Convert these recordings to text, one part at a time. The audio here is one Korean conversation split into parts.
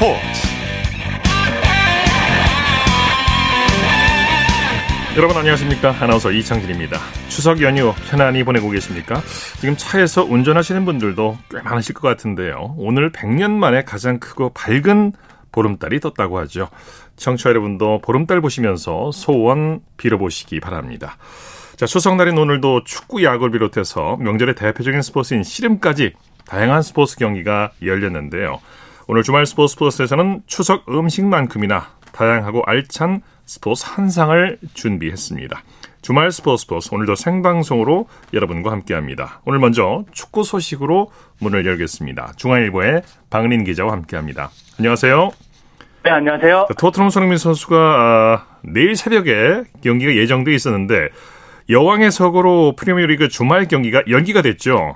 스포츠. 여러분 안녕하십니까? 아나운서 이창진입니다. 추석 연휴 편안히 보내고 계십니까? 지금 차에서 운전하시는 분들도 꽤 많으실 것 같은데요. 오늘 100년 만에 가장 크고 밝은 보름달이 떴다고 하죠. 청취자 여러분도 보름달 보시면서 소원 빌어보시기 바랍니다. 자 추석날인 오늘도 축구 야구를 비롯해서 명절의 대표적인 스포츠인 씨름까지 다양한 스포츠 경기가 열렸는데요 오늘 주말 스포츠 플러스에서는 추석 음식만큼이나 다양하고 알찬 스포츠 한상을 준비했습니다. 주말 스포츠 플러스 오늘도 생방송으로 여러분과 함께합니다. 오늘 먼저 축구 소식으로 문을 열겠습니다. 중앙일보의 박린 기자와 함께합니다. 안녕하세요. 네, 안녕하세요. 토트넘 손흥민 선수가 아, 내일 새벽에 경기가 예정돼 있었는데 여왕의 서거로 프리미어리그 주말 경기가 연기가 됐죠.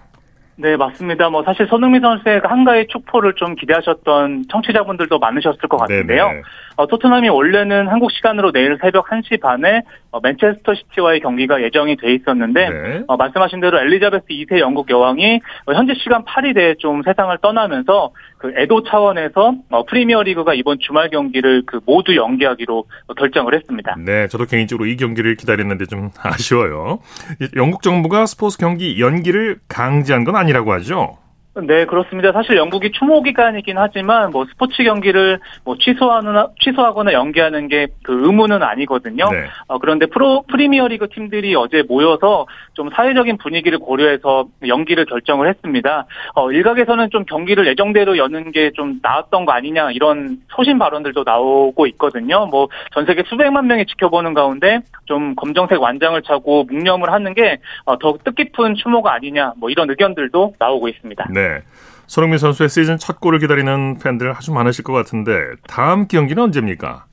네, 맞습니다. 뭐 사실 손흥민 선수의 한가의 축포를 좀 기대하셨던 청취자분들도 많으셨을 것 같은데요. 어, 토트넘이 원래는 한국 시간으로 내일 새벽 1시 반에 어, 맨체스터 시티와의 경기가 예정이 돼 있었는데 네. 어, 말씀하신 대로 엘리자베스 2세 영국 여왕이 어, 현지 시간 8일에 좀 세상을 떠나면서 그 애도 차원에서 어, 프리미어리그가 이번 주말 경기를 그 모두 연기하기로 어, 결정을 했습니다. 네, 저도 개인적으로 이 경기를 기다렸는데 좀 아쉬워요. 영국 정부가 스포츠 경기 연기를 강제한 건 아니 라고 하죠. 네, 그렇습니다. 사실 영국이 추모 기간이긴 하지만 뭐 스포츠 경기를 뭐 취소하거나 취소하거나 연기하는 게 그 의무는 아니거든요. 네. 어, 그런데 프로 프리미어리그 팀들이 어제 모여서 좀 사회적인 분위기를 고려해서 연기를 결정을 했습니다. 어, 일각에서는 좀 경기를 예정대로 여는 게 좀 나았던 거 아니냐 이런 소신 발언들도 나오고 있거든요. 뭐 전 세계 수백만 명이 지켜보는 가운데 좀 검정색 완장을 차고 묵념을 하는 게 어, 뜻깊은 추모가 아니냐 뭐 이런 의견들도 나오고 있습니다. 네. 손흥민 선수의 시즌 첫 골을 기다리는 팬들 아주 많으실 것 같은데 다음 경기는 언제입니까?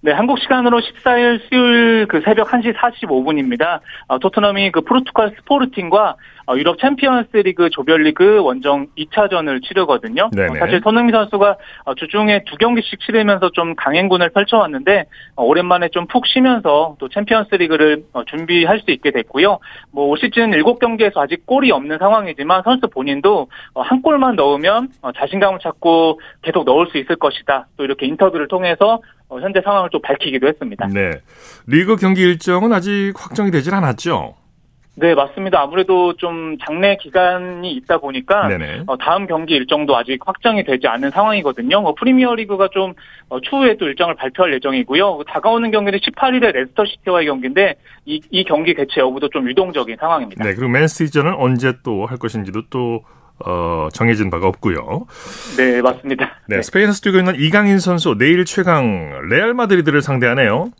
네, 한국 시간으로 14일 수요일 그 새벽 1시 45분입니다. 어, 토트넘이 그 포르투갈 스포르팅과 어, 유럽 챔피언스 리그 조별리그 원정 2차전을 치르거든요. 어, 사실 손흥민 선수가 어, 주중에 두 경기씩 치르면서 좀 강행군을 펼쳐왔는데 어, 오랜만에 좀 푹 쉬면서 또 챔피언스 리그를 어, 준비할 수 있게 됐고요. 뭐 올 시즌 7경기에서 아직 골이 없는 상황이지만 선수 본인도 어, 한 골만 넣으면 어, 자신감을 찾고 계속 넣을 수 있을 것이다. 또 이렇게 인터뷰를 통해서 어, 현재 상황을 좀 밝히기도 했습니다. 네. 리그 경기 일정은 아직 확정이 되질 않았죠. 네, 맞습니다. 아무래도 좀 장례 기간이 있다 보니까. 어, 다음 경기 일정도 아직 확정이 되지 않은 상황이거든요. 뭐 프리미어리그가 좀 어, 추후에 또 일정을 발표할 예정이고요. 다가오는 경기는 18일에 레스터 시티와의 경기인데 이, 이 경기 개최 여부도 좀 유동적인 상황입니다. 네. 그리고 맨시티전은 언제 또 할 것인지도 또 어, 정해진 바가 없고요. 네, 맞습니다. 네, 스페인에서 뛰고 있는 이강인 선수 내일 최강 레알 마드리드를 상대하네요.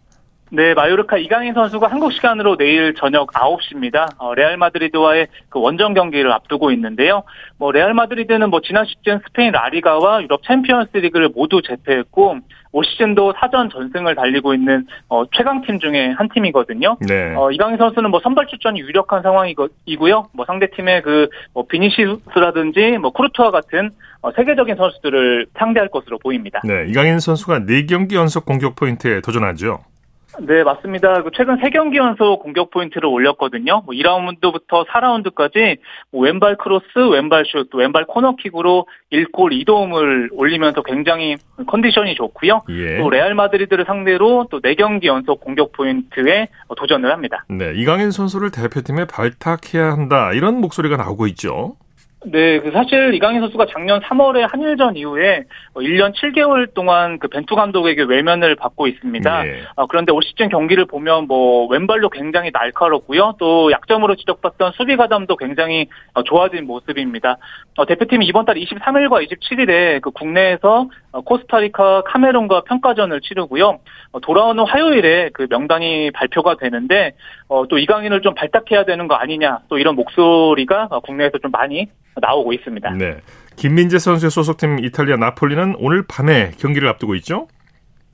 네, 마요르카 이강인 선수가 한국 시간으로 내일 저녁 9시입니다. 어, 레알 마드리드와의 그 원정 경기를 앞두고 있는데요. 뭐 레알 마드리드는 뭐 지난 시즌 스페인 라리가와 유럽 챔피언스 리그를 모두 제패했고 올 시즌도 4전 전승을 달리고 있는 어, 최강팀 중에 한 팀이거든요. 네. 어, 이강인 선수는 뭐 선발 출전이 유력한 상황이고요. 뭐 상대 팀의 그 뭐 비니시우스라든지 뭐 쿠르투아 같은 어, 세계적인 선수들을 상대할 것으로 보입니다. 네, 이강인 선수가 4경기 연속 공격 포인트에 도전하죠. 네, 맞습니다. 그 최근 3경기 연속 공격 포인트를 올렸거든요. 뭐 2라운드부터 4라운드까지 뭐 왼발 크로스, 왼발 슛, 또 왼발 코너킥으로 1골 2도움을 올리면서 굉장히 컨디션이 좋고요. 예. 또 레알 마드리드를 상대로 또 4경기 연속 공격 포인트에 도전을 합니다. 네, 이강인 선수를 대표팀에 발탁해야 한다. 이런 목소리가 나오고 있죠. 네, 그 사실 이강인 선수가 작년 3월에 한일전 이후에 1년 7개월 동안 그 벤투 감독에게 외면을 받고 있습니다. 예. 어, 그런데 올 시즌 경기를 보면 뭐 왼발도 굉장히 날카롭고요. 또 약점으로 지적받던 수비 가담도 굉장히 어, 좋아진 모습입니다. 어, 대표팀이 이번 달 23일과 27일에 그 국내에서 어, 코스타리카, 카메룬과 평가전을 치르고요. 어, 돌아오는 화요일에 그 명단이 발표가 되는데 어, 또 이강인을 좀 발탁해야 되는 거 아니냐 또 이런 목소리가 어, 국내에서 좀 많이 나오고 있습니다. 네. 김민재 선수의 소속팀 이탈리아 나폴리는 오늘 밤에 경기를 앞두고 있죠?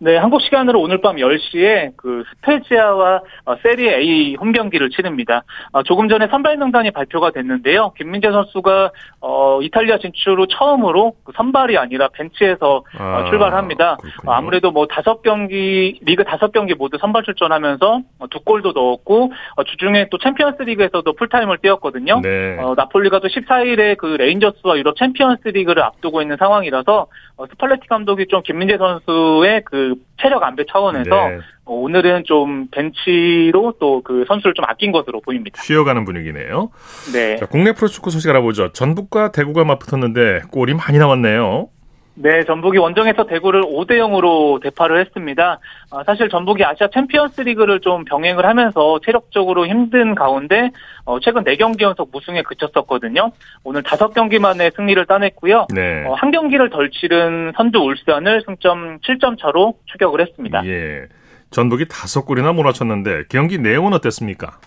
네, 한국 시간으로 오늘 밤 10시에 그 스페지아와 어, 세리에 A 홈 경기를 치릅니다. 어, 조금 전에 선발 명단이 발표가 됐는데요. 김민재 선수가 어, 이탈리아 진출 후 처음으로 그 선발이 아니라 벤치에서 어, 아, 출발합니다. 어, 아무래도 뭐 다섯 경기 리그 다섯 경기 모두 선발 출전하면서 어, 두 골도 넣었고 어, 주중에 또 챔피언스 리그에서도 풀타임을 뛰었거든요. 네. 어, 나폴리가 또 14일에 그 레인저스와 유럽 챔피언스 리그를 앞두고 있는 상황이라서 어, 스팔레티 감독이 좀 김민재 선수의 그 체력 안배 차원에서 네. 어, 오늘은 좀 벤치로 또 그 선수를 좀 아낀 것으로 보입니다. 쉬어가는 분위기네요. 네. 자, 국내 프로축구 소식 알아보죠. 전북과 대구가 맞붙었는데 골이 많이 나왔네요. 네, 전북이 원정에서 대구를 5대 0으로 대파를 했습니다. 아, 사실 전북이 아시아 챔피언스 리그를 좀 병행을 하면서 체력적으로 힘든 가운데 어, 최근 4경기 연속 무승에 그쳤었거든요. 오늘 5경기 만에 승리를 따냈고요. 네. 어, 한 경기를 덜 치른 선두 울산을 승점 7점 차로 추격을 했습니다. 예. 전북이 5골이나 몰아쳤는데 경기 내용은 어땠습니까?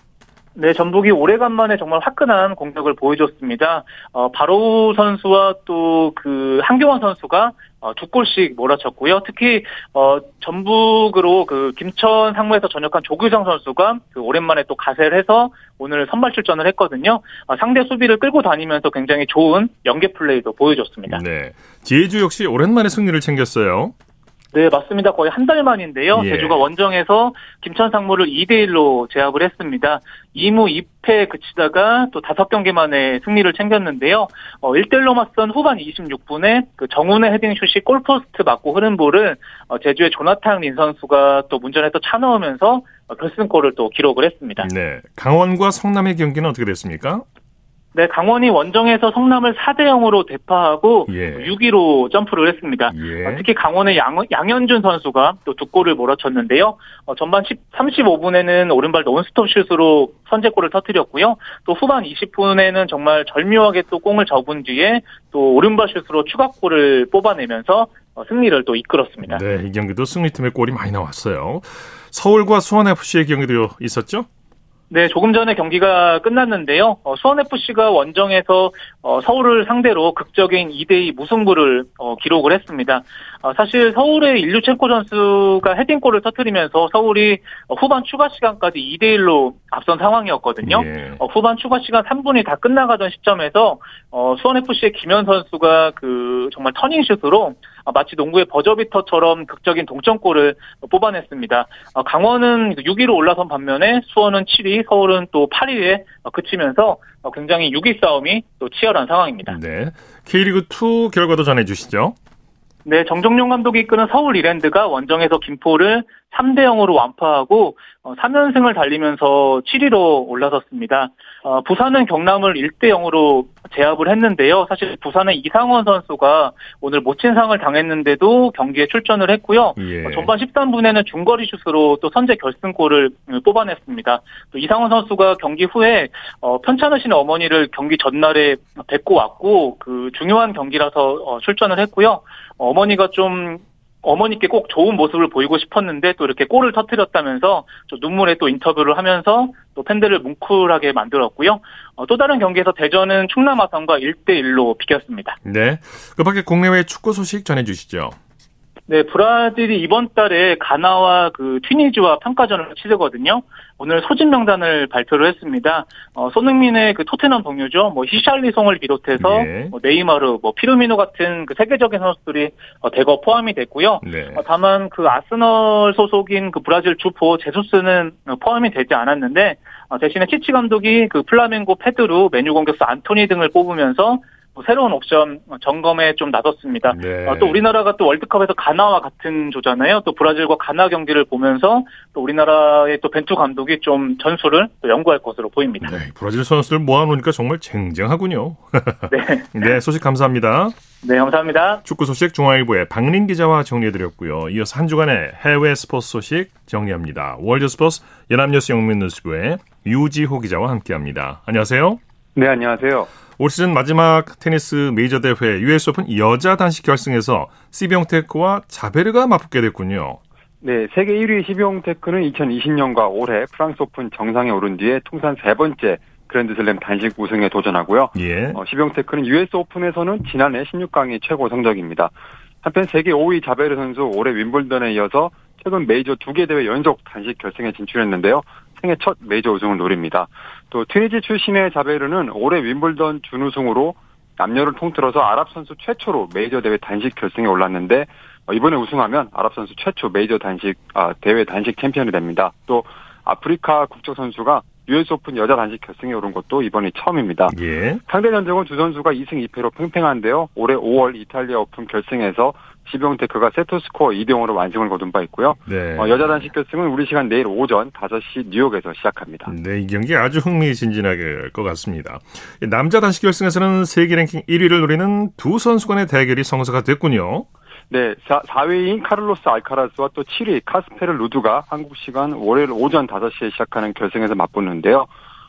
네, 전북이 오래간만에 정말 화끈한 공격을 보여줬습니다. 어, 바로 선수와 또 그 한경원 선수가 어, 두 골씩 몰아쳤고요. 특히 어, 전북으로 그 김천 상무에서 전역한 조규성 선수가 그 오랜만에 또 가세를 해서 오늘 선발 출전을 했거든요. 어, 상대 수비를 끌고 다니면서 굉장히 좋은 연계 플레이도 보여줬습니다. 네, 제주 역시 오랜만에 승리를 챙겼어요. 네, 맞습니다. 거의 한 달 만인데요. 예. 제주가 원정에서 김천 상무를 2대 1로 제압을 했습니다. 2무 2패 그치다가 또 5경기 만에 승리를 챙겼는데요. 어, 1대 1로 맞선 후반 26분에 그 정훈의 헤딩 슛이 골포스트 맞고 흐른 볼을 어, 제주의 조나탄 린 선수가 또 문전에서 차 넣으면서 어, 결승골을 또 기록을 했습니다. 네. 강원과 성남의 경기는 어떻게 됐습니까? 네, 강원이 원정에서 성남을 4대 0으로 대파하고 예. 6위로 점프를 했습니다. 예. 어, 특히 강원의 양, 양현준 선수가 또 두 골을 몰아쳤는데요. 어, 전반 10, 35분에는 오른발 논스톱 슛으로 선제골을 터뜨렸고요. 또 후반 20분에는 정말 절묘하게 또 공을 접은 뒤에 또 오른발 슛으로 추가골을 뽑아내면서 어, 승리를 또 이끌었습니다. 네, 이 경기도 승리팀의 골이 많이 나왔어요. 서울과 수원FC의 경기도 있었죠? 네, 조금 전에 경기가 끝났는데요. 어, 수원FC가 원정에서 어, 서울을 상대로 극적인 2대2 무승부를 어, 기록을 했습니다. 어, 사실 서울의 일류첸코 선수가 헤딩골을 터뜨리면서 서울이 어, 후반 추가 시간까지 2대1로 앞선 상황이었거든요. 예. 어, 후반 추가 시간 3분이 다 끝나가던 시점에서 수원FC의 김현 선수가 그 정말 터닝슛으로 마치 농구의 버저비터처럼 극적인 동점골을 뽑아냈습니다. 강원은 6위로 올라선 반면에 수원은 7위, 서울은 또 8위에 그치면서 굉장히 6위 싸움이 또 치열한 상황입니다. 네. K리그2 결과도 전해주시죠. 네, 정종용 감독이 이끄는 서울 이랜드가 원정에서 김포를 3대 0으로 완파하고 3연승을 어, 달리면서 7위로 올라섰습니다. 어, 부산은 경남을 1대 0으로 제압을 했는데요. 사실 부산의 이상원 선수가 오늘 모친상을 당했는데도 경기에 출전을 했고요. 예. 어, 전반 13분에는 중거리 슛으로 또 선제 결승골을 음, 뽑아냈습니다. 또 이상원 선수가 경기 후에 편찮으신 어머니를 경기 전날에 뵙고 왔고 그 중요한 경기라서 출전을 했고요. 어머니가 좀 어머니께 꼭 좋은 모습을 보이고 싶었는데 또 이렇게 골을 터뜨렸다면서 눈물에 또 인터뷰를 하면서 또 팬들을 뭉클하게 만들었고요. 어, 또 다른 경기에서 대전은 충남 아산과 1대1로 비겼습니다. 네. 그 밖에 국내외 축구 소식 전해주시죠. 네, 브라질이 이번 달에 가나와 그 튀니지와 평가전을 치르거든요. 오늘 소집 명단을 발표를 했습니다. 어, 손흥민의 그 토트넘 동료죠. 뭐 히샬리송을 비롯해서 예. 뭐 네이마르, 뭐 피르미노 같은 그 세계적인 선수들이 어, 대거 포함이 됐고요. 네. 어, 다만 그 아스널 소속인 그 브라질 주포 제수스는 포함이 되지 않았는데 어, 대신에 치치 감독이 그 플라멩고 페드루, 맨유 공격수 안토니 등을 뽑으면서 뭐 새로운 옵션 점검에 좀 나섰습니다. 네. 어, 또 우리나라가 또 월드컵에서 가나와 같은 조잖아요. 또 브라질과 가나 경기를 보면서 또 우리나라의 또 벤투 감독이 좀 전술을 또 연구할 것으로 보입니다. 네, 브라질 선수들 모아놓으니까 정말 쟁쟁하군요. 네. 네, 소식 감사합니다. 네, 감사합니다. 축구 소식 중앙일보의 박린 기자와 정리해드렸고요. 이어서 한 주간의 해외 스포츠 소식 정리합니다. 월드 스포츠 연합뉴스 영문뉴스부의 유지호 기자와 함께합니다. 안녕하세요. 네, 안녕하세요. 올 시즌 마지막 테니스 메이저 대회 US 오픈 여자 단식 결승에서 시비옹테크와 자베르가 맞붙게 됐군요. 네, 세계 1위 시비옹테크는 2020년과 올해 프랑스 오픈 정상에 오른 뒤에 통산 세 번째 그랜드슬램 단식 우승에 도전하고요. 예. 어, 시비옹테크는 US 오픈에서는 지난해 16강이 최고 성적입니다. 한편 세계 5위 자베르 선수 올해 윈블던에 이어서 최근 메이저 두 개 대회 연속 단식 결승에 진출했는데요. 생애 첫 메이저 우승을 노립니다. 또 튀니지 출신의 자베르는 올해 윈블던 준우승으로 남녀를 통틀어서 아랍 선수 최초로 메이저 대회 단식 결승에 올랐는데 어, 이번에 우승하면 아랍 선수 최초 메이저 단식 아, 대회 단식 챔피언이 됩니다. 또 아프리카 국적 선수가 US 오픈 여자 단식 결승에 오른 것도 이번이 처음입니다. 예. 상대 전적은 두 선수가 2승 2패로 팽팽한데요. 올해 5월 이탈리아 오픈 결승에서 시비옹테크가 세트스코어 2대 0으로 완승을 거둔 바 있고요. 네. 어, 여자 단식 결승은 우리 시간 내일 오전 5시 뉴욕에서 시작합니다. 네, 이 경기 아주 흥미진진하게 될것 같습니다. 남자 단식 결승에서는 세계 랭킹 1위를 노리는 두 선수 간의 대결이 성사가 됐군요. 네, 4, 4위인 카를로스 알카라스와 또 7위 카스페르 루드가 한국 시간 월요일 오전 5시에 시작하는 결승에서 맞붙는데요.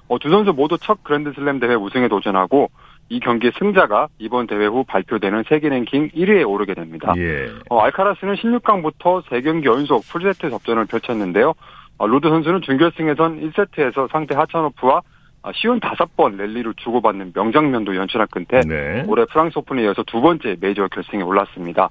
어, 두 선수 모두 첫 그랜드슬램 대회 우승에 도전하고 이 경기의 승자가 이번 대회 후 발표되는 세계 랭킹 1위에 오르게 됩니다. 예. 어, 알카라스는 16강부터 3경기 연속 풀세트 접전을 펼쳤는데요. 어, 루드 선수는 준결승에선 1세트에서 상대 하차노프와 아, 쉰다섯 번 랠리를 주고받는 명장면도 연출한 끝에 네. 올해 프랑스 오픈에 이어서 두 번째 메이저 결승에 올랐습니다.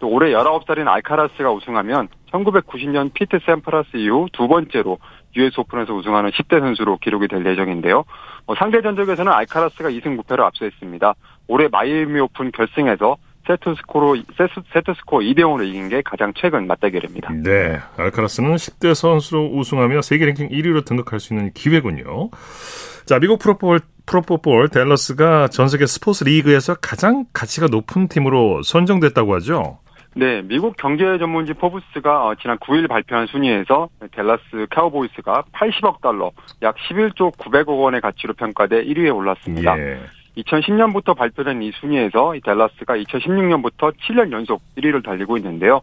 또 올해 19살인 알카라스가 우승하면 1990년 피트 샘프라스 이후 두 번째로 US 오픈에서 우승하는 10대 선수로 기록이 될 예정인데요. 어, 상대 전적에서는 알카라스가 2승 무패로 앞서있습니다. 올해 마이애미 오픈 결승에서 세트 스코로 세트, 세트 스코어 2대 0으로 이긴 게 가장 최근 맞대결입니다. 네. 알카라스는 10대 선수로 우승하며 세계 랭킹 1위로 등극할 수 있는 기회군요. 자, 미국 프로볼 프로풋볼 댈러스가 전 세계 스포츠 리그에서 가장 가치가 높은 팀으로 선정됐다고 하죠. 네, 미국 경제 전문지 포브스가 어, 지난 9일 발표한 순위에서 댈러스 카우보이스가 80억 달러, 약 11조 900억 원의 가치로 평가돼 1위에 올랐습니다. 예. 2010년부터 발표된 이 순위에서 이 댈러스가 2016년부터 7년 연속 1위를 달리고 있는데요.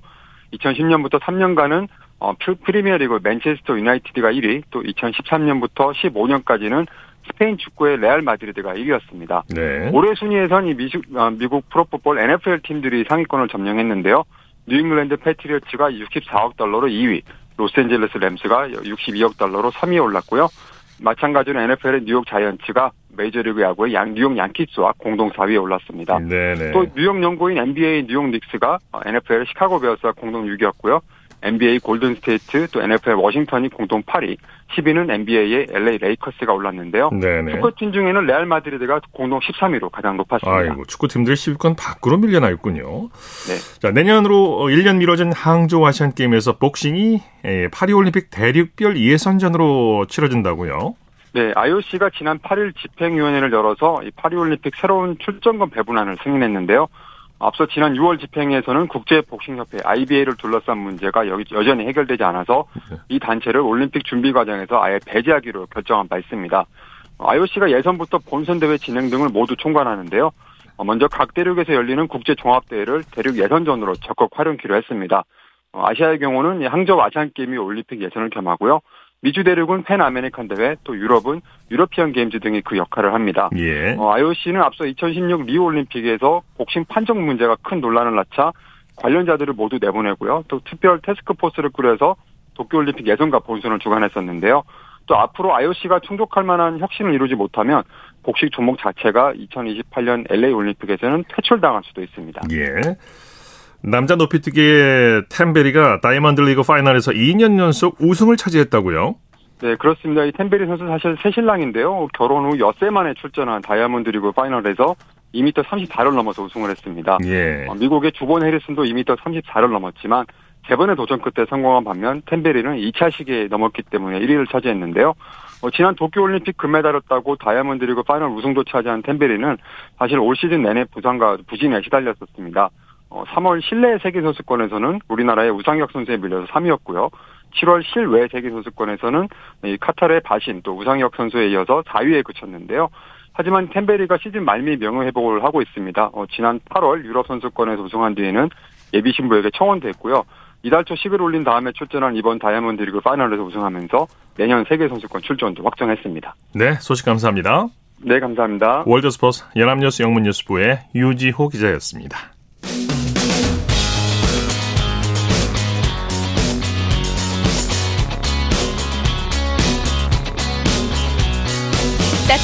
2010년부터 3년간은 어, 프리미어리그 맨체스터 유나이티드가 1위, 또 2013년부터 15년까지는 스페인 축구의 레알 마드리드가 1위였습니다. 네. 올해 순위에선 이 미국, 어, 미국 프로풋볼 NFL 팀들이 상위권을 점령했는데요. 뉴잉글랜드 패트리어츠가 64억 달러로 2위, 로스앤젤레스 램스가 62억 달러로 3위에 올랐고요. 마찬가지로 NFL의 뉴욕 자이언츠가 메이저리그 야구의 양, 뉴욕 양키스와 공동 4위에 올랐습니다. 네네. 또 뉴욕 연고인 NBA 뉴욕 닉스가 NFL 시카고 베어스와 공동 6위였고요. NBA 골든 스테이트 또 NFL 워싱턴이 공동 8위, 10위는 NBA의 LA 레이커스가 올랐는데요. 네네. 축구팀 중에는 레알 마드리드가 공동 13위로 가장 높았습니다. 아이고, 축구팀들 10위권 밖으로 밀려나 있군요. 네. 자, 내년으로 1년 미뤄진 항저우 아시안 게임에서 복싱이 에, 파리 올림픽 대륙별 예선전으로 치러진다고요. 네, IOC가 지난 8일 집행위원회를 열어서 이 파리올림픽 새로운 출전권 배분안을 승인했는데요. 앞서 지난 6월 집행에서는 국제복싱협회 IBA를 둘러싼 문제가 여, 여전히 해결되지 않아서 이 단체를 올림픽 준비 과정에서 아예 배제하기로 결정한 바 있습니다. IOC가 예선부터 본선 대회 진행 등을 모두 총괄하는데요. 어, 먼저 각 대륙에서 열리는 국제 종합대회를 대륙 예선전으로 적극 활용키로 했습니다. 어, 아시아의 경우는 항저우 아시안 게임이 올림픽 예선을 겸하고요. 미주 대륙은 팬 아메리칸 대회, 또 유럽은 유러피언 게임즈 등이 그 역할을 합니다. 예. 어, IOC는 앞서 2016 리우 올림픽에서 복싱 판정 문제가 큰 논란을 낳자 관련자들을 모두 내보내고요. 또 특별 테스크포스를 꾸려서 도쿄올림픽 예선과 본선을 주관했었는데요. 또 앞으로 IOC가 충족할 만한 혁신을 이루지 못하면 복식 종목 자체가 2028년 LA 올림픽에서는 퇴출당할 수도 있습니다. 예. 남자 높이뛰기의 템베리가 다이아몬드 리그 파이널에서 2년 연속 우승을 차지했다고요? 네, 그렇습니다. 이 템베리 선수 사실 새신랑인데요. 결혼 후 엿새 만에 출전한 다이아몬드 리그 파이널에서 2m 34를 넘어서 우승을 했습니다. 예. 어, 미국의 주본 해리슨도 2m 34를 넘었지만 세 번의 도전 끝에 성공한 반면 템베리는 2차 시기에 넘었기 때문에 1위를 차지했는데요. 어, 지난 도쿄올림픽 금메달을 따고 다이아몬드 리그 파이널 우승도 차지한 템베리는 사실 올 시즌 내내 부상과 부진에 시달렸었습니다. 어, 3월 실내 세계 선수권에서는 우리나라의 우상혁 선수에 밀려서 3위였고요. 7월 실외 세계 선수권에서는 이 카타르의 바르심 또 우상혁 선수에 이어서 4위에 그쳤는데요. 하지만 템베리가 시즌 말미 명예 회복을 하고 있습니다. 어, 지난 8월 유럽 선수권에서 우승한 뒤에는 예비 신부에게 청원됐고요. 이달 초 10일 올린 다음에 출전한 이번 다이아몬드 리그 파이널에서 우승하면서 내년 세계 선수권 출전도 확정했습니다. 네, 소식 감사합니다. 네, 감사합니다. 월드스포츠 연합뉴스 영문뉴스부의 유지호 기자였습니다.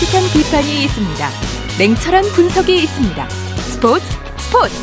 따뜻한 비판이 있습니다. 냉철한 분석이 있습니다. 스포츠 스포츠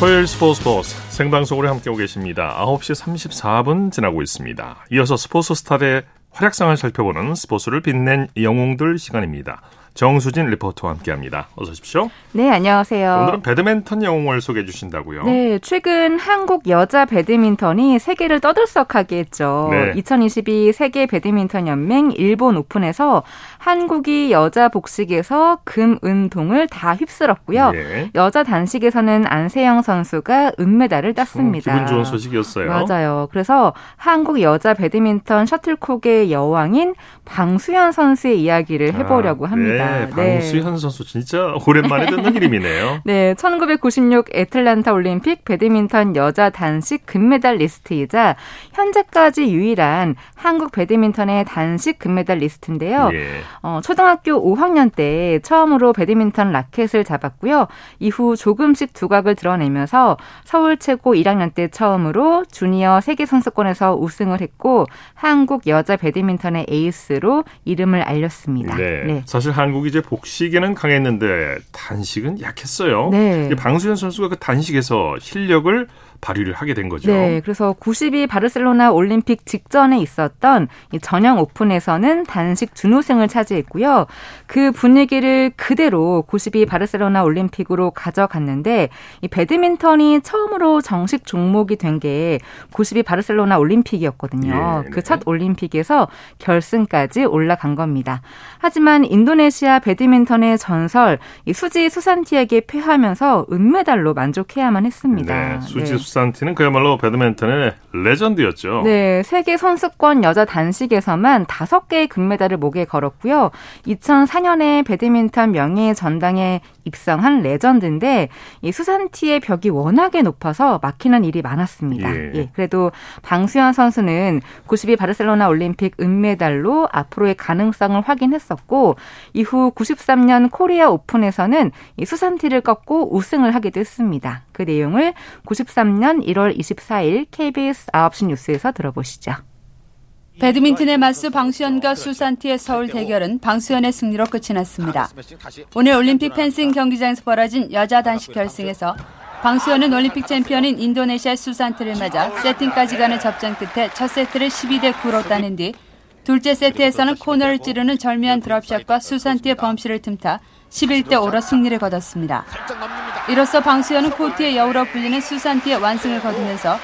토요일 스포츠 스포츠 생방송으로 함께하고 계십니다. 9시 34분 지나고 있습니다. 이어서 스포츠 스타들의 활약상을 살펴보는 스포츠를 빛낸 영웅들 시간입니다. 정수진 리포터와 함께합니다. 어서 오십시오. 네, 안녕하세요. 오늘은 배드민턴 영웅을 소개해 주신다고요? 네, 최근 한국 여자 배드민턴이 세계를 떠들썩하게 했죠. 네. 2022 세계 배드민턴 연맹 일본 오픈에서 한국이 여자 복식에서 금, 은, 동을 다 휩쓸었고요. 예. 여자 단식에서는 안세영 선수가 은메달을 땄습니다. 음, 기분 좋은 소식이었어요. 맞아요. 그래서 한국 여자 배드민턴 셔틀콕의 여왕인 방수현 선수의 이야기를 해보려고 아, 합니다. 네, 방수현 선수 진짜 오랜만에 듣는 이름이네요. 네, 1996 애틀란타 올림픽 배드민턴 여자 단식 금메달 리스트이자 현재까지 유일한 한국 배드민턴의 단식 금메달 리스트인데요. 예. 어, 초등학교 5학년 때 처음으로 배드민턴 라켓을 잡았고요. 이후 조금씩 두각을 드러내면서 서울 최고 1학년 때 처음으로 주니어 세계 선수권에서 우승을 했고 한국 여자 배드민턴의 에이스로 이름을 알렸습니다. 네. 사실 한국 이 이제 복식에는 강했는데 단식은 약했어요. 네. 방수현 선수가 그 단식에서 실력을 발휘를 하게 된 거죠. 네, 그래서 92 바르셀로나 올림픽 직전에 있었던 이 전형 오픈에서는 단식 준우승을 차지했고요. 그 분위기를 그대로 92 바르셀로나 올림픽으로 가져갔는데 이 배드민턴이 처음으로 정식 종목이 된 게 92 바르셀로나 올림픽이었거든요. 예, 네. 그첫 올림픽에서 결승까지 올라간 겁니다. 하지만 인도네시아 배드민턴의 전설 이 수지 수산티에게 패하면서 은메달로 만족해야만 했습니다. 네, 수지 네. 수산티는 그야말로 배드민턴의 레전드였죠. 네, 세계 선수권 여자 단식에서만 다섯 개의 금메달을 목에 걸었고요. 2004년에 배드민턴 명예 전당에 입성한 레전드인데 이 수산티의 벽이 워낙에 높아서 막히는 일이 많았습니다. 예. 예, 그래도 방수현 선수는 92 바르셀로나 올림픽 은메달로 앞으로의 가능성을 확인했었고 이후 93년 코리아 오픈에서는 이 수산티를 꺾고 우승을 하기도 했습니다. 그 내용을 93년 1월 24일 KBS 9시 뉴스에서 들어보시죠. 배드민턴의 맞수 방수현과 수산티의 서울 대결은 방수현의 승리로 끝이 났습니다. 오늘 올림픽 펜싱 경기장에서 벌어진 여자 단식 결승에서 방수현은 올림픽 챔피언인 인도네시아 수산티를 맞아 세팅까지 가는 접전 끝에 첫 세트를 12대 9로 따낸 뒤 둘째 세트에서는 코너를 찌르는 절묘한 드롭샷과 수산티의 범실을 틈타 11대 5로 승리를 거뒀습니다. 이로써 방수현은 코트의 여우로 불리는 수산티의 완승을 거두면서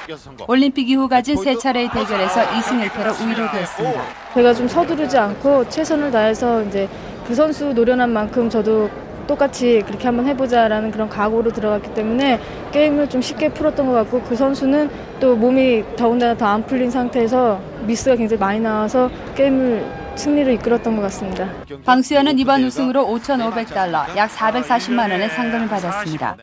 올림픽 이후 가진 세 차례의 대결에서 2승 1패로 우위를 구했습니다. 제가 좀 서두르지 않고 최선을 다해서 이제 그 선수 노련한 만큼 저도 똑같이 그렇게 한번 해보자라는 그런 각오로 들어갔기 때문에 게임을 좀 쉽게 풀었던 것 같고 그 선수는 또 몸이 더군다나 더 안 풀린 상태에서 미스가 굉장히 많이 나와서 게임을 승리로 이끌었던 것 같습니다. 방수현은 이번 우승으로 5,500달러, 약 440만 원의 상금을 받았습니다.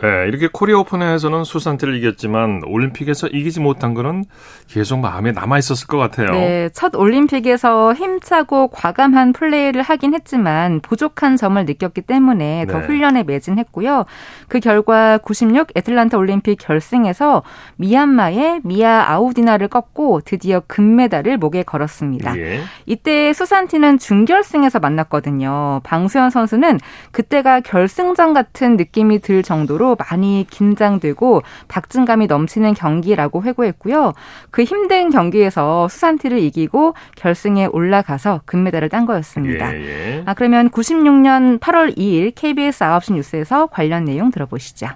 네, 이렇게 코리아 오픈에서는 수산티를 이겼지만 올림픽에서 이기지 못한 거는 계속 마음에 남아 있었을 것 같아요. 네, 첫 올림픽에서 힘차고 과감한 플레이를 하긴 했지만 부족한 점을 느꼈기 때문에 더 네. 훈련에 매진했고요. 그 결과 96 애틀란타 올림픽 결승에서 미얀마의 미아 아우디나를 꺾고 드디어 금메달을 목에 걸었습니다. 예. 이때 수산티는 준결승에서 만났거든요. 방수현 선수는 그때가 결승전 같은 느낌이 들 정도로 많이 긴장되고 박진감이 넘치는 경기라고 회고했고요. 그 힘든 경기에서 수산티를 이기고 결승에 올라가서 금메달을 딴 거였습니다. 예, 예. 아, 그러면 96년 8월 2일 KBS 9시 뉴스에서 관련 내용 들어보시죠.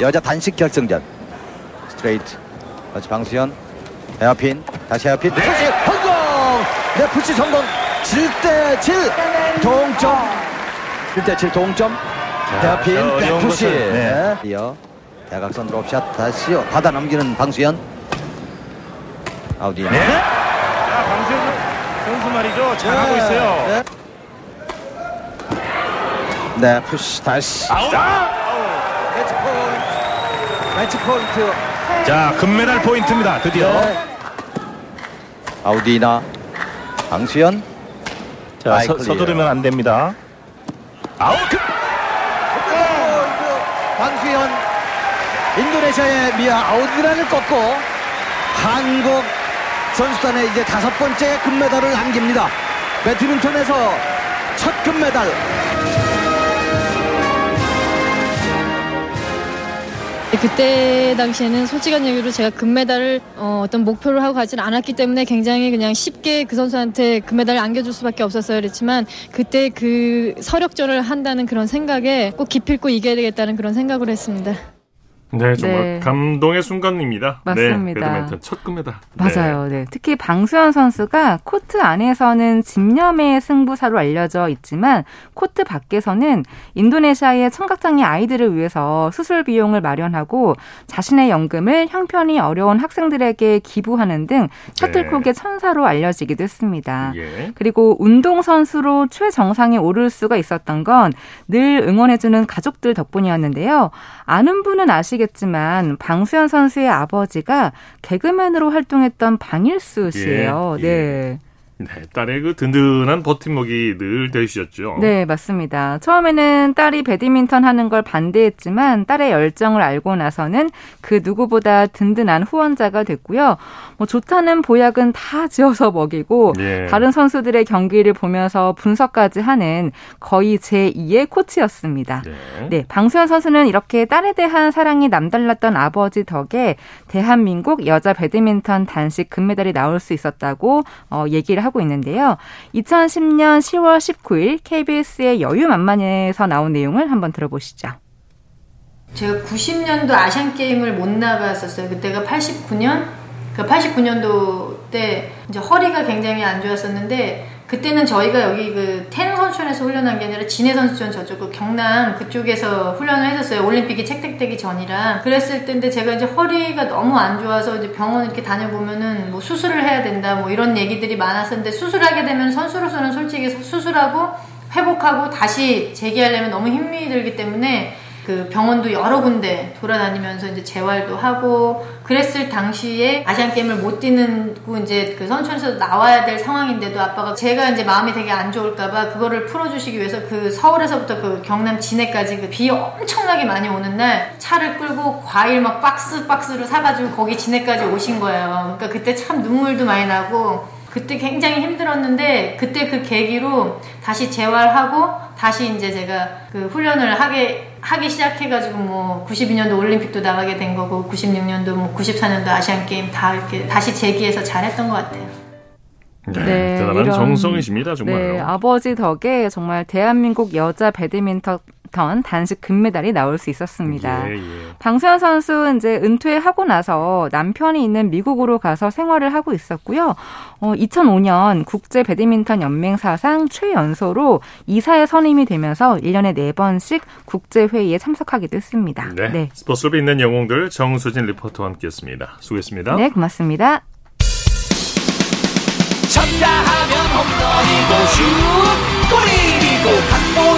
여자 단식 결승전. 스트레이트. 다시 방수현. 헤어핀. 다시 헤어핀. 푸시 성공! 네 푸시 성공. 7대 7 동점. 7대 7 동점 헤어핀 네 푸시 네. 이어 대각선 드롭샷 다시 받아 넘기는 방수현 아우디 네. 자, 방수현 선수 말이죠. 잘하고 있어요. 네. 네 푸시 다시 아웃! 매치 포인트 매치 포인트 자, 금메달 포인트입니다. 드디어. 네. 아우디나 방수현 자, 서. 서두르면 안 됩니다. 아웃! 그- 방수현 인도네시아의 미아 아우디나를 꺾고 한국 선수단에 이제 다섯 번째 금메달을 안깁니다. 배드민턴에서 첫 금메달. 그때 당시에는 솔직한 얘기로 제가 금메달을 어, 떤 목표를 하고 가진 않았기 때문에 굉장히 그냥 쉽게 그 선수한테 금메달을 안겨줄 수밖에 없었어요. 그렇지만 그때 그 서력전을 한다는 그런 생각에 꼭 기필코 이겨야 되겠다는 그런 생각을 했습니다. 네, 정말 네. 감동의 순간입니다. 맞습니다. 네, 배드민턴 첫 금메달. 맞아요. 네. 특히 방수현 선수가 코트 안에서는 집념의 승부사로 알려져 있지만 코트 밖에서는 인도네시아의 청각장애 아이들을 위해서 수술 비용을 마련하고 자신의 연금을 형편이 어려운 학생들에게 기부하는 등 셔틀콕의 천사로 알려지기도 했습니다. 예. 그리고 운동 선수로 최정상에 오를 수가 있었던 건 늘 응원해주는 가족들 덕분이었는데요. 아는 분은 아시 겠지만 방수현 선수의 아버지가 개그맨으로 활동했던 방일수 씨예요. 예, 네. 네, 딸의 그 든든한 버팀목이 늘 되시였죠. 네, 맞습니다. 처음에는 딸이 배드민턴 하는 걸 반대했지만 딸의 열정을 알고 나서는 그 누구보다 든든한 후원자가 됐고요. 뭐 좋다는 보약은 다 지어서 먹이고 예. 다른 선수들의 경기를 보면서 분석까지 하는 거의 제2의 코치였습니다. 네. 네, 방수현 선수는 이렇게 딸에 대한 사랑이 남달랐던 아버지 덕에 대한민국 여자 배드민턴 단식 금메달이 나올 수 있었다고 어, 얘기를 하고 있는데요. 2010년 10월 19일 KBS의 여유만만에서 나온 내용을 한번 들어보시죠. 제가 90년도 아시안 게임을 못 나갔었어요. 그때가 89년. 그 89년도 때 이제 허리가 굉장히 안 좋았었는데 그때는 저희가 여기 그 태릉 선수촌에서 훈련한 게 아니라 진해 선수촌 저쪽 그 경남 그쪽에서 훈련을 했었어요. 올림픽이 책택되기 전이라. 그랬을 때인데 제가 이제 허리가 너무 안 좋아서 이제 병원 이렇게 다녀보면은 뭐 수술을 해야 된다 뭐 이런 얘기들이 많았었는데 수술하게 되면 선수로서는 솔직히 수술하고 회복하고 다시 재기하려면 너무 힘이 들기 때문에 그 병원도 여러 군데 돌아다니면서 이제 재활도 하고 그랬을 당시에 아시안 게임을 못 뛰는 고 이제 그 선수촌에서 나와야 될 상황인데도 아빠가 제가 이제 마음이 되게 안 좋을까봐 그거를 풀어주시기 위해서 그 서울에서부터 그 경남 진해까지 그 비 엄청나게 많이 오는 날 차를 끌고 과일 막 박스 박스로 사가지고 거기 진해까지 오신 거예요. 그러니까 그때 참 눈물도 많이 나고 그때 굉장히 힘들었는데 그때 그 계기로 다시 재활하고 다시 이제 제가 그 훈련을 하게 하기 시작해가지고 뭐 92년도 올림픽도 나가게 된 거고 96년도 뭐 94년도 아시안 게임 다 이렇게 다시 재기해서 잘했던 것 같아요. 네, 네, 대단한 이런- 정성이십니다, 정말요. 네, 아버지 덕에 정말 대한민국 여자 배드민턴 단식 금메달이 나올 수 있었습니다. 예, 예. 방수현 선수 이제 은퇴하고 나서 남편이 있는 미국으로 가서 생활을 하고 있었고요. 어, 2005년 국제 배드민턴 연맹 사상 최연소로 이사에 선임이 되면서 1년에 4번씩 국제 회의에 참석하기도 했습니다. 네. 네. 스포츠로 있는 영웅들 정수진 리포터와 함께했습니다. 수고했습니다. 네, 고맙습니다. 쳤다 하면 홈런이고 슛 골이고 각본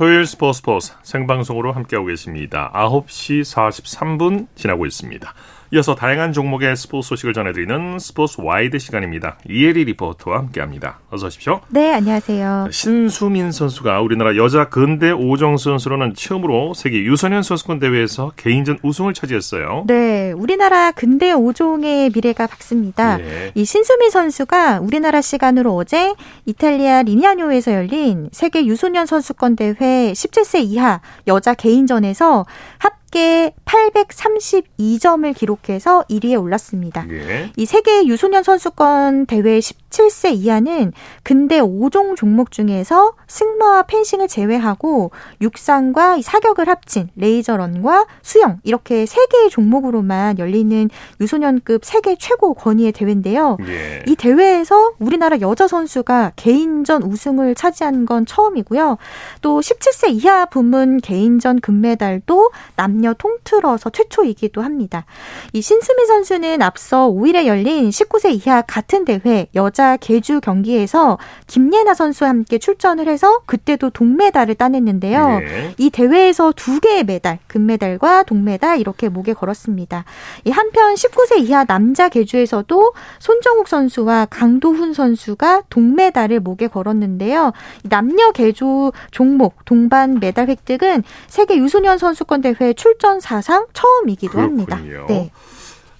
토요일 스포츠 스포츠 생방송으로 함께하고 계십니다. 9시 43분 지나고 있습니다. 이어서 다양한 종목의 스포츠 소식을 전해드리는 스포츠 와이드 시간입니다. 이혜리 리포터와 함께합니다. 어서 오십시오. 네, 안녕하세요. 신수민 선수가 우리나라 여자 근대 오종 선수로는 처음으로 세계 유소년 선수권 대회에서 개인전 우승을 차지했어요. 네, 우리나라 근대 5종의 미래가 밝습니다. 예. 이 신수민 선수가 우리나라 시간으로 어제 이탈리아 리니아뇨에서 열린 세계 유소년 선수권 대회 17세 이하 여자 개인전에서 합 계 832점을 기록해서 1위에 올랐습니다. 예. 이 세계 유소년 선수권 대회 17세 이하는 근대 5종 종목 중에서 승마와 펜싱을 제외하고 육상과 이 사격을 합친 레이저런과 수영 이렇게 세 개의 종목으로만 열리는 유소년급 세계 최고 권위의 대회인데요. 예. 이 대회에서 우리나라 여자 선수가 개인전 우승을 차지한 건 처음이고요. 또 17세 이하 부문 개인전 금메달도 남녀 남녀 통틀어서 최초이기도 합니다. 이 신수미 선수는 앞서 5일에 열린 19세 이하 같은 대회 여자 계주 경기에서 김예나 선수와 함께 출전을 해서 그때도 동메달을 따냈는데요. 네. 이 대회에서 두 개의 메달, 금메달과 동메달 이렇게 목에 걸었습니다. 이 한편 19세 이하 남자 계주에서도 손정욱 선수와 강도훈 선수가 동메달을 목에 걸었는데요. 이 남녀 계주 종목 동반 메달 획득은 세계 유소년 선수권 대회 출전 사상 처음이기도 합니다. 그렇군요. 네.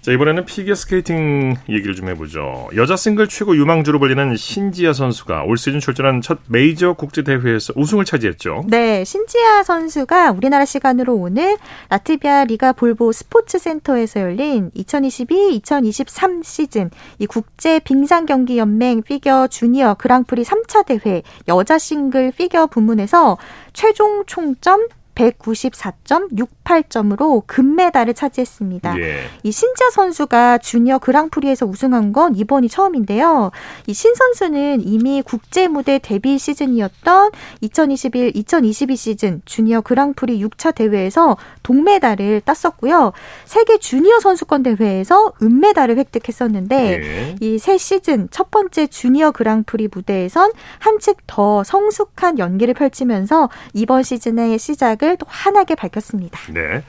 자, 이번에는 피겨 스케이팅 얘기를 좀 해보죠. 여자 싱글 최고 유망주로 불리는 신지아 선수가 올 시즌 출전한 첫 메이저 국제 대회에서 우승을 차지했죠. 네, 신지아 선수가 우리나라 시간으로 오늘 라트비아 리가 볼보 스포츠 센터에서 열린 2022-2023 시즌 이 국제 빙상 경기 연맹 피겨 주니어 그랑프리 3차 대회 여자 싱글 피겨 부문에서 최종 총점 194.68점으로 금메달을 차지했습니다. 예. 이 신지아 선수가 주니어 그랑프리에서 우승한 건 이번이 처음인데요. 이 신 선수는 이미 국제 무대 데뷔 시즌이었던 2021-2022 시즌 주니어 그랑프리 6차 대회에서 동메달을 땄었고요. 세계 주니어 선수권 대회에서 은메달을 획득했었는데 네. 이새 시즌 첫 번째 주니어 그랑프리 무대에선 한층 더 성숙한 연기를 펼치면서 이번 시즌의 시작을 또 환하게 밝혔습니다. 네.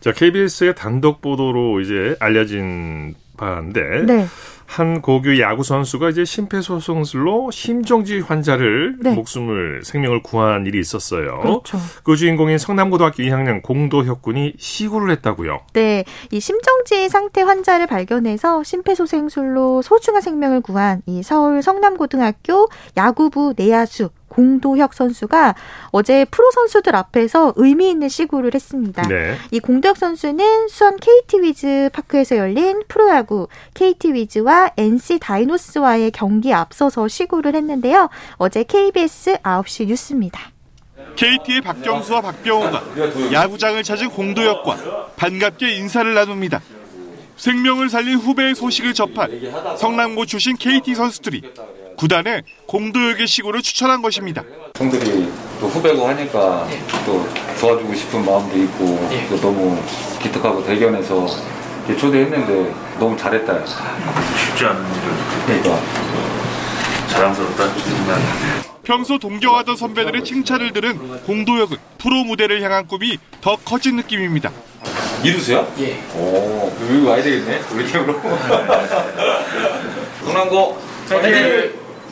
자, KBS의 단독 보도로 이제 알려진 바인데 네. 한 고교 야구 선수가 이제 심폐소생술로 심정지 환자를 네. 목숨을 생명을 구한 일이 있었어요. 그렇죠. 그 주인공인 성남고등학교 2학년 공도혁 군이 시구를 했다고요. 네, 이 심정지 상태 환자를 발견해서 심폐소생술로 소중한 생명을 구한 이 서울 성남고등학교 야구부 내야수 공도혁 선수가 어제 프로 선수들 앞에서 의미 있는 시구를 했습니다. 네. 이 공도혁 선수는 수원 KT 위즈 파크에서 열린 프로야구 KT 위즈와 NC 다이노스와의 경기 앞서서 시구를 했는데요. 어제 KBS 9시 뉴스입니다. KT의 박경수와 박병호가 야구장을 찾은 공도혁과 반갑게 인사를 나눕니다. 생명을 살린 후배의 소식을 접한 성남고 출신 KT 선수들이 구단에 공도혁의 시구를 추천한 것입니다. 형들이 또 후배고 하니까 또 도와주고 싶은 마음도 있고 또 너무 기특하고 대견해서 이렇게 초대했는데 너무 잘했다. 쉽지 않은 일을 그러니까 자랑스럽다. 평소 동경하던 선배들의 칭찬을 들은 공도혁은 프로 무대를 향한 꿈이 더 커진 느낌입니다. 이루수야? 예. 오, 여기 와야 되겠네. 우리 팀으로. 성남고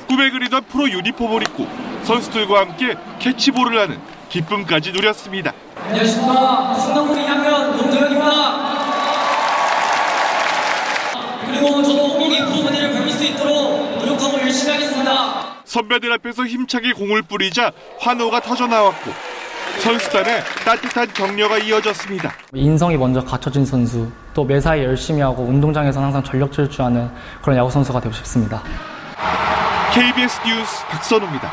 꿈에 그리던 프로 유니폼을 입고 선수들과 함께 캐치볼을 하는 기쁨까지 누렸습니다. 안녕하십니까. 성남고 2학년 공도혁입니다. 그리고 저도 꼭 이 프로 무대를 밟을 수 있도록 노력하고 열심히 하겠습니다. 선배들 앞에서 힘차게 공을 뿌리자 환호가 터져 나왔고 선수단의 따뜻한 격려가 이어졌습니다. 인성이 먼저 갖춰진 선수, 또 매사에 열심히 하고 운동장에서 항상 전력 질주하는 그런 야구 선수가 되고 싶습니다. KBS 뉴스 박선우입니다.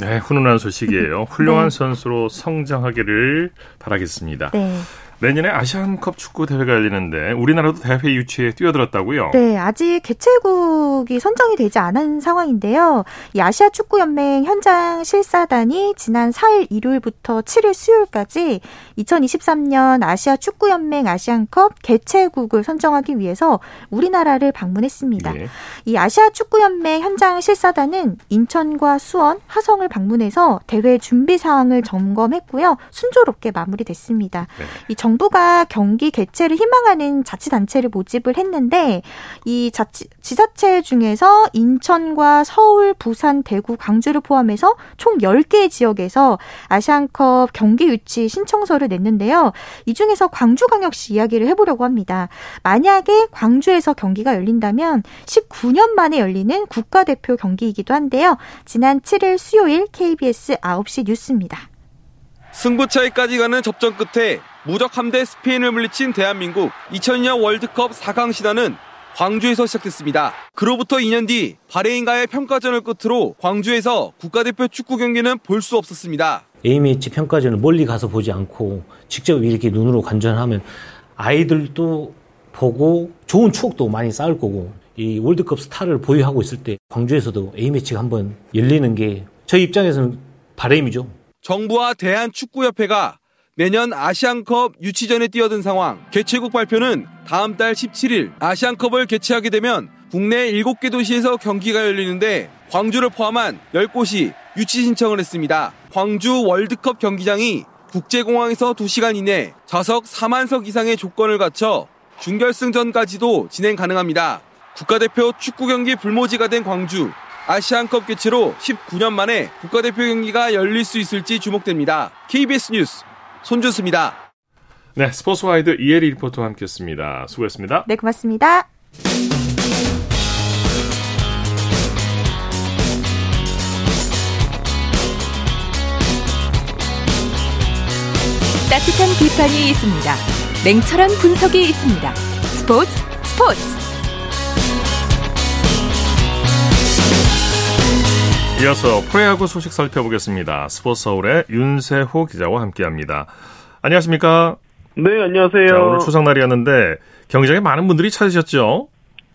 네, 훈훈한 소식이에요. 훌륭한 선수로 성장하기를 바라겠습니다. 네. 내년에 아시안컵 축구 대회가 열리는데 우리나라도 대회 유치에 뛰어들었다고요? 네, 아직 개최국이 선정이 되지 않은 상황인데요. 이 아시아 축구 연맹 현장 실사단이 지난 4일 일요일부터 7일 수요일까지 2023년 아시아 축구 연맹 아시안컵 개최국을 선정하기 위해서 우리나라를 방문했습니다. 예. 이 아시아 축구 연맹 현장 실사단은 인천과 수원, 화성을 방문해서 대회 준비 사항을 점검했고요. 순조롭게 마무리됐습니다. 네. 이 정부가 경기 개최를 희망하는 자치단체를 모집을 했는데 이 자치, 지자체 중에서 인천과 서울, 부산, 대구, 광주를 포함해서 총 10개의 지역에서 아시안컵 경기 유치 신청서를 냈는데요. 이 중에서 광주광역시 이야기를 해보려고 합니다. 만약에 광주에서 경기가 열린다면 19년 만에 열리는 국가대표 경기이기도 한데요. 지난 7일 수요일 KBS 9시 뉴스입니다. 승부차이까지 가는 접전 끝에 무적 함대 스페인을 물리친 대한민국 2002년 월드컵 4강 신화는 광주에서 시작됐습니다. 그로부터 2년 뒤 바레인과의 평가전을 끝으로 광주에서 국가대표 축구 경기는 볼 수 없었습니다. A매치 평가전을 멀리 가서 보지 않고 직접 이렇게 눈으로 관전하면 아이들도 보고 좋은 추억도 많이 쌓을 거고 이 월드컵 스타를 보유하고 있을 때 광주에서도 A매치가 한번 열리는 게 저희 입장에서는 바람이죠. 정부와 대한축구협회가 내년 아시안컵 유치전에 뛰어든 상황. 개최국 발표는 다음 달 17일 아시안컵을 개최하게 되면 국내 7개 도시에서 경기가 열리는데 광주를 포함한 10곳이 유치 신청을 했습니다. 광주 월드컵 경기장이 국제공항에서 2시간 이내 좌석 4만석 이상의 조건을 갖춰 준결승전까지도 진행 가능합니다. 국가대표 축구 경기 불모지가 된 광주. 아시안컵 개최로 19년 만에 국가대표 경기가 열릴 수 있을지 주목됩니다. KBS 뉴스 손준수입니다. 네, 스포츠와이드 이혜리 리포터와 함께했습니다. 수고했습니다. 네, 고맙습니다. 따뜻한 비판이 있습니다. 냉철한 분석이 있습니다. 스포츠 스포츠 이어서 프로야구 소식 살펴보겠습니다. 스포츠 서울의 윤세호 기자와 함께합니다. 안녕하십니까? 네, 안녕하세요. 자, 오늘 추석날이었는데 경기장에 많은 분들이 찾으셨죠?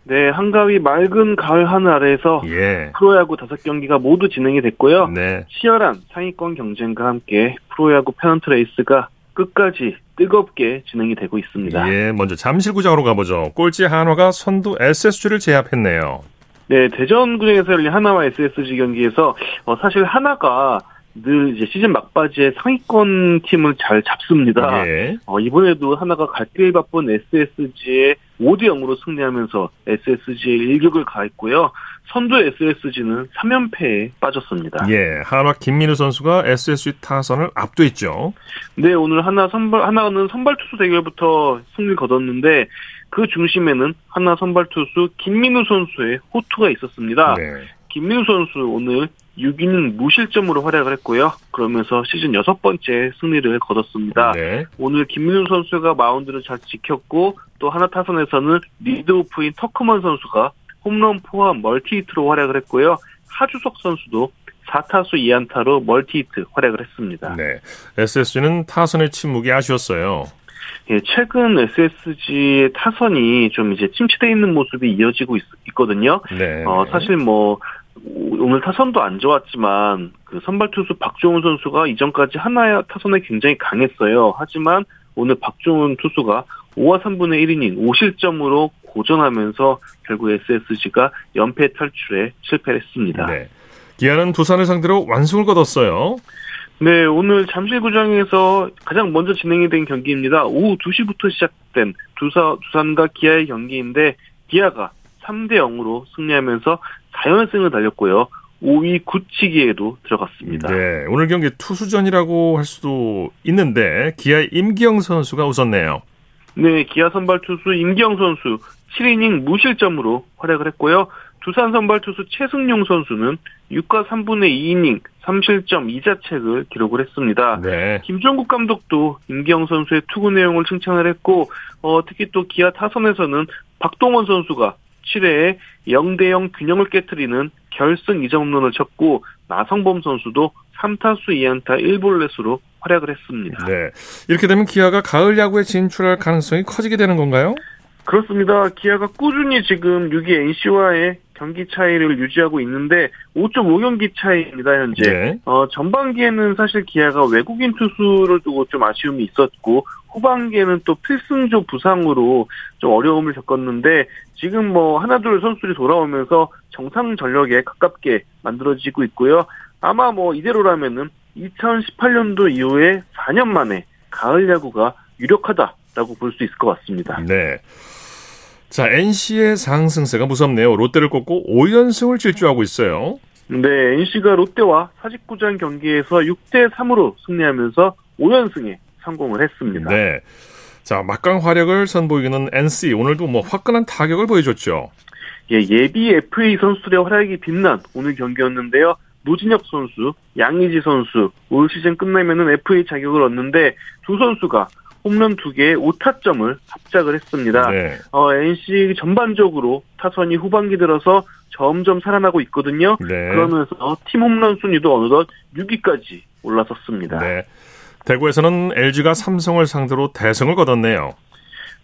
네, 한가위 맑은 가을 하늘 아래에서 예. 프로야구 다섯 경기가 모두 진행이 됐고요. 네. 치열한 상위권 경쟁과 함께 프로야구 페넌트 레이스가 끝까지 뜨겁게 진행이 되고 있습니다. 예, 먼저 잠실구장으로 가보죠. 꼴찌 한화가 선두 SSG를 제압했네요. 네, 대전구장에서 열린 하나와 SSG 경기에서 어, 사실 하나가 늘 이제 시즌 막바지에 상위권 팀을 잘 잡습니다. 예. 어, 이번에도 하나가 갈길 바쁜 SSG에 5대 0으로 승리하면서 SSG의 일격을 가했고요. 선두 SSG는 3연패에 빠졌습니다. 예, 한화 김민우 선수가 SSG 타선을 압도했죠. 네, 오늘 하나 선발 하나는 선발 투수 대결부터 승리를 거뒀는데 그 중심에는 하나 선발 투수 김민우 선수의 호투가 있었습니다. 네. 김민우 선수 오늘 6이닝 무실점으로 활약을 했고요. 그러면서 시즌 여섯 번째 승리를 거뒀습니다. 네. 오늘 김민우 선수가 마운드를 잘 지켰고 또 하나 타선에서는 리드오프인 터크먼 선수가 홈런 포함 멀티히트로 활약을 했고요. 하주석 선수도 4타수 2안타로 멀티히트 활약을 했습니다. 네. SSG는 타선의 침묵이 아쉬웠어요. 예, 최근 SSG의 타선이 좀 이제 침체되어 있는 모습이 이어지고 있, 거든요 네. 어, 사실 뭐, 오늘 타선도 안 좋았지만, 그 선발 투수 박종훈 선수가 이전까지 한화의 타선에 굉장히 강했어요. 하지만 오늘 박종훈 투수가 5와 3분의 1이닝 5실점으로 고전하면서 결국 SSG가 연패 탈출에 실패를 했습니다. 네. 기아는 두산을 상대로 완승을 거뒀어요. 네, 오늘 잠실구장에서 가장 먼저 진행이 된 경기입니다. 오후 2시부터 시작된 두사, 두산과 기아의 경기인데, 기아가 3대 0으로 승리하면서 4연승을 달렸고요. 5위 굳히기에도 들어갔습니다. 네, 오늘 경기 투수전이라고 할 수도 있는데 기아의 임기영 선수가 웃었네요. 네, 기아 선발 투수 임기영 선수 7이닝 무실점으로 활약을 했고요. 두산 선발 투수 최승용 선수는 6과 3분의 2이닝 3실점 2자책을 기록을 했습니다. 네. 김종국 감독도 임기영 선수의 투구 내용을 칭찬을 했고 어, 특히 또 기아 타선에서는 박동원 선수가 7회에 0대 0 균형을 깨뜨리는 결승 2점 홈런을 쳤고 나성범 선수도 3타수 2안타 1볼넷으로 활약을 했습니다. 네. 이렇게 되면 기아가 가을 야구에 진출할 가능성이 커지게 되는 건가요? 그렇습니다. 기아가 꾸준히 지금 6위 NC와의 경기 차이를 유지하고 있는데 5.5경기 차이입니다 현재. 네. 어, 전반기에는 사실 기아가 외국인 투수를 두고 좀 아쉬움이 있었고 후반기에는 또 필승조 부상으로 좀 어려움을 겪었는데 지금 뭐 하나둘 선수들이 돌아오면서 정상 전력에 가깝게 만들어지고 있고요. 아마 뭐 이대로라면은 2018년도 이후에 4년 만에 가을 야구가 유력하다라고 볼 수 있을 것 같습니다. 네. 자, NC의 상승세가 무섭네요. 롯데를 꺾고 5연승을 질주하고 있어요. 네, NC가 롯데와 사직구장 경기에서 6대 3으로 승리하면서 5연승에 성공을 했습니다. 네. 자, 막강 화력을 선보이는 NC 오늘도 뭐 화끈한 타격을 보여줬죠. 예, 예비 FA 선수들의 활약이 빛난 오늘 경기였는데요. 노진혁 선수, 양의지 선수 올 시즌 끝나면은 FA 자격을 얻는데 두 선수가 홈런 2개에 5타점을 합작을 했습니다. 네. 어, NC 전반적으로 타선이 후반기 들어서 점점 살아나고 있거든요. 네. 그러면서 팀 홈런 순위도 어느덧 6위까지 올라섰습니다. 네. 대구에서는 LG가 삼성을 상대로 대승을 거뒀네요.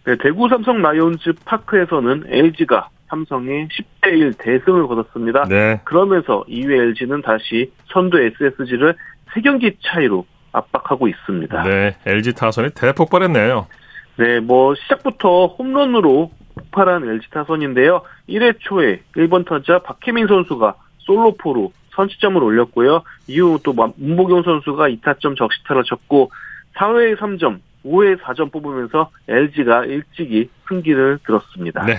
네, 대구 삼성 라이온즈 파크에서는 LG가 삼성의 10대1 대승을 거뒀습니다. 네. 그러면서 2위 LG는 다시 선두 SSG를 3경기 차이로 압박하고 있습니다. 네, LG 타선이 대폭발했네요. 네, 뭐 시작부터 홈런으로 폭발한 LG 타선인데요. 1회 초에 1번 타자 박혜민 선수가 솔로포로 선취점을 올렸고요. 이후 또 문보경 선수가 2타점 적시타를 쳤고 4회에 3점, 5회에 4점 뽑으면서 LG가 일찍이 승기를 들었습니다. 네.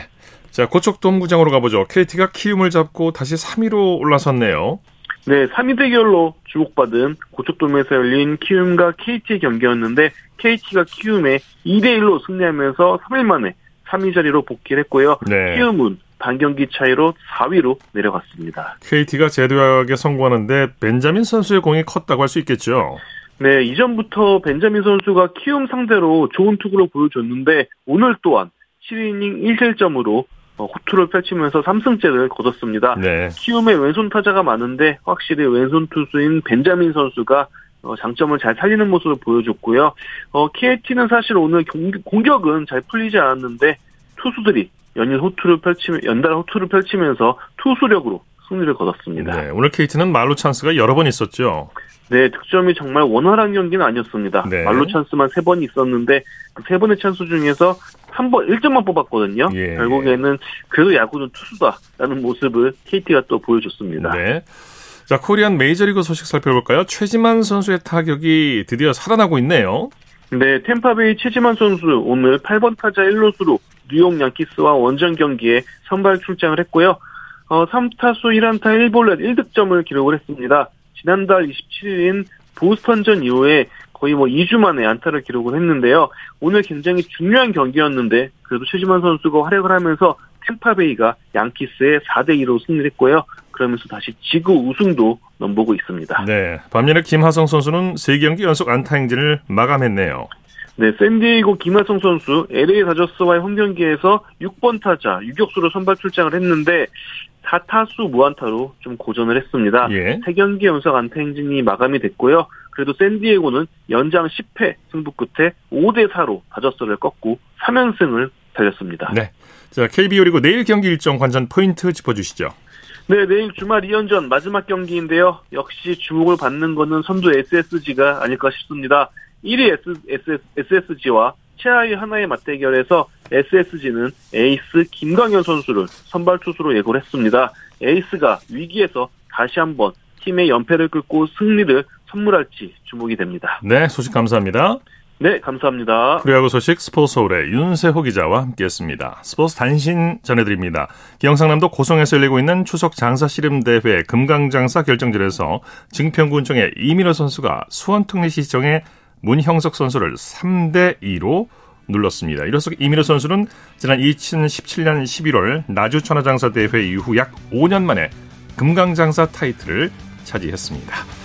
자, 고척돔구장으로 가보죠. KT가 키움을 잡고 다시 3위로 올라섰네요. 네, 3위 대결로 주목받은 고척돔에서 열린 키움과 KT의 경기였는데 KT가 키움에 2대 1로 승리하면서 3일 만에 3위 자리로 복귀를 했고요. 네. 키움은 반경기 차이로 4위로 내려갔습니다. KT가 재도약에 성공하는데 벤자민 선수의 공이 컸다고 할 수 있겠죠. 네, 이전부터 벤자민 선수가 키움 상대로 좋은 투구를 보여줬는데 오늘 또한 7이닝 1실점으로 어, 호투를 펼치면서 3승째를 거뒀습니다. 네. 키움의 왼손 타자가 많은데 확실히 왼손 투수인 벤자민 선수가 어, 장점을 잘 살리는 모습을 보여줬고요. 어, KT는 사실 오늘 공격, 은 잘 풀리지 않았는데 투수들이 연일 호투를 펼치면 연달아 호투를 펼치면서 투수력으로 승리를 거뒀습니다. 네, 오늘 KT는 만루 찬스가 여러 번 있었죠. 네, 득점이 정말 원활한 경기는 아니었습니다. 네. 말로 찬스만 세 번 있었는데 그 세 번의 찬스 중에서 한 번 1점만 뽑았거든요. 예. 결국에는 그래도 야구는 투수다라는 모습을 KT가 또 보여줬습니다. 네. 자, 코리안 메이저리그 소식 살펴볼까요? 최지만 선수의 타격이 드디어 살아나고 있네요. 네, 템파베이 최지만 선수 오늘 8번 타자 1루수로 뉴욕 양키스와 원정 경기에 선발 출장을 했고요. 어, 3타수 1안타 1볼넷 1득점을 기록을 했습니다. 지난달 27일인 보스턴전 이후에 거의 뭐 2주 만에 안타를 기록을 했는데요. 오늘 굉장히 중요한 경기였는데 그래도 최지만 선수가 활약을 하면서 템파베이가 양키스의 4대 2로 승리를 했고요. 그러면서 다시 지구 우승도 넘보고 있습니다. 네. 반면에 김하성 선수는 3경기 연속 안타 행진을 마감했네요. 네, 샌디에이고 김하성 선수 LA 다저스와의 홈 경기에서 6번 타자 유격수로 선발 출장을 했는데 4타수 무안타로 좀 고전을 했습니다. 예. 3경기 연속 안타 행진이 마감이 됐고요. 그래도 샌디에고는 연장 10회 승부 끝에 5대 4로 다저스를 꺾고 3연승을 달렸습니다. 네. 자, KBO 리그 내일 경기 일정 관전 포인트 짚어 주시죠. 네, 내일 주말 2연전 마지막 경기인데요. 역시 주목을 받는 것은 선두 SSG가 아닐까 싶습니다. 1위 SSG와 최하위 한화의 맞대결에서 SSG는 에이스 김광현 선수를 선발 투수로 예고를 했습니다. 에이스가 위기에서 다시 한번 팀의 연패를 끊고 승리를 선물할지 주목이 됩니다. 네, 소식 감사합니다. 네, 감사합니다. 프리야구 소식 스포츠 서울의 윤세호 기자와 함께했습니다. 스포츠 단신 전해드립니다. 기영상남도 고성에서 열리고 있는 추석 장사 씨름 대회 금강장사 결정전에서 증평군청의 이민호 선수가 수원특례시청의 문형석 선수를 3대 2로 눌렀습니다. 이로써 이민호 선수는 지난 2017년 11월 나주 천하장사 대회 이후 약 5년 만에 금강장사 타이틀을 차지했습니다.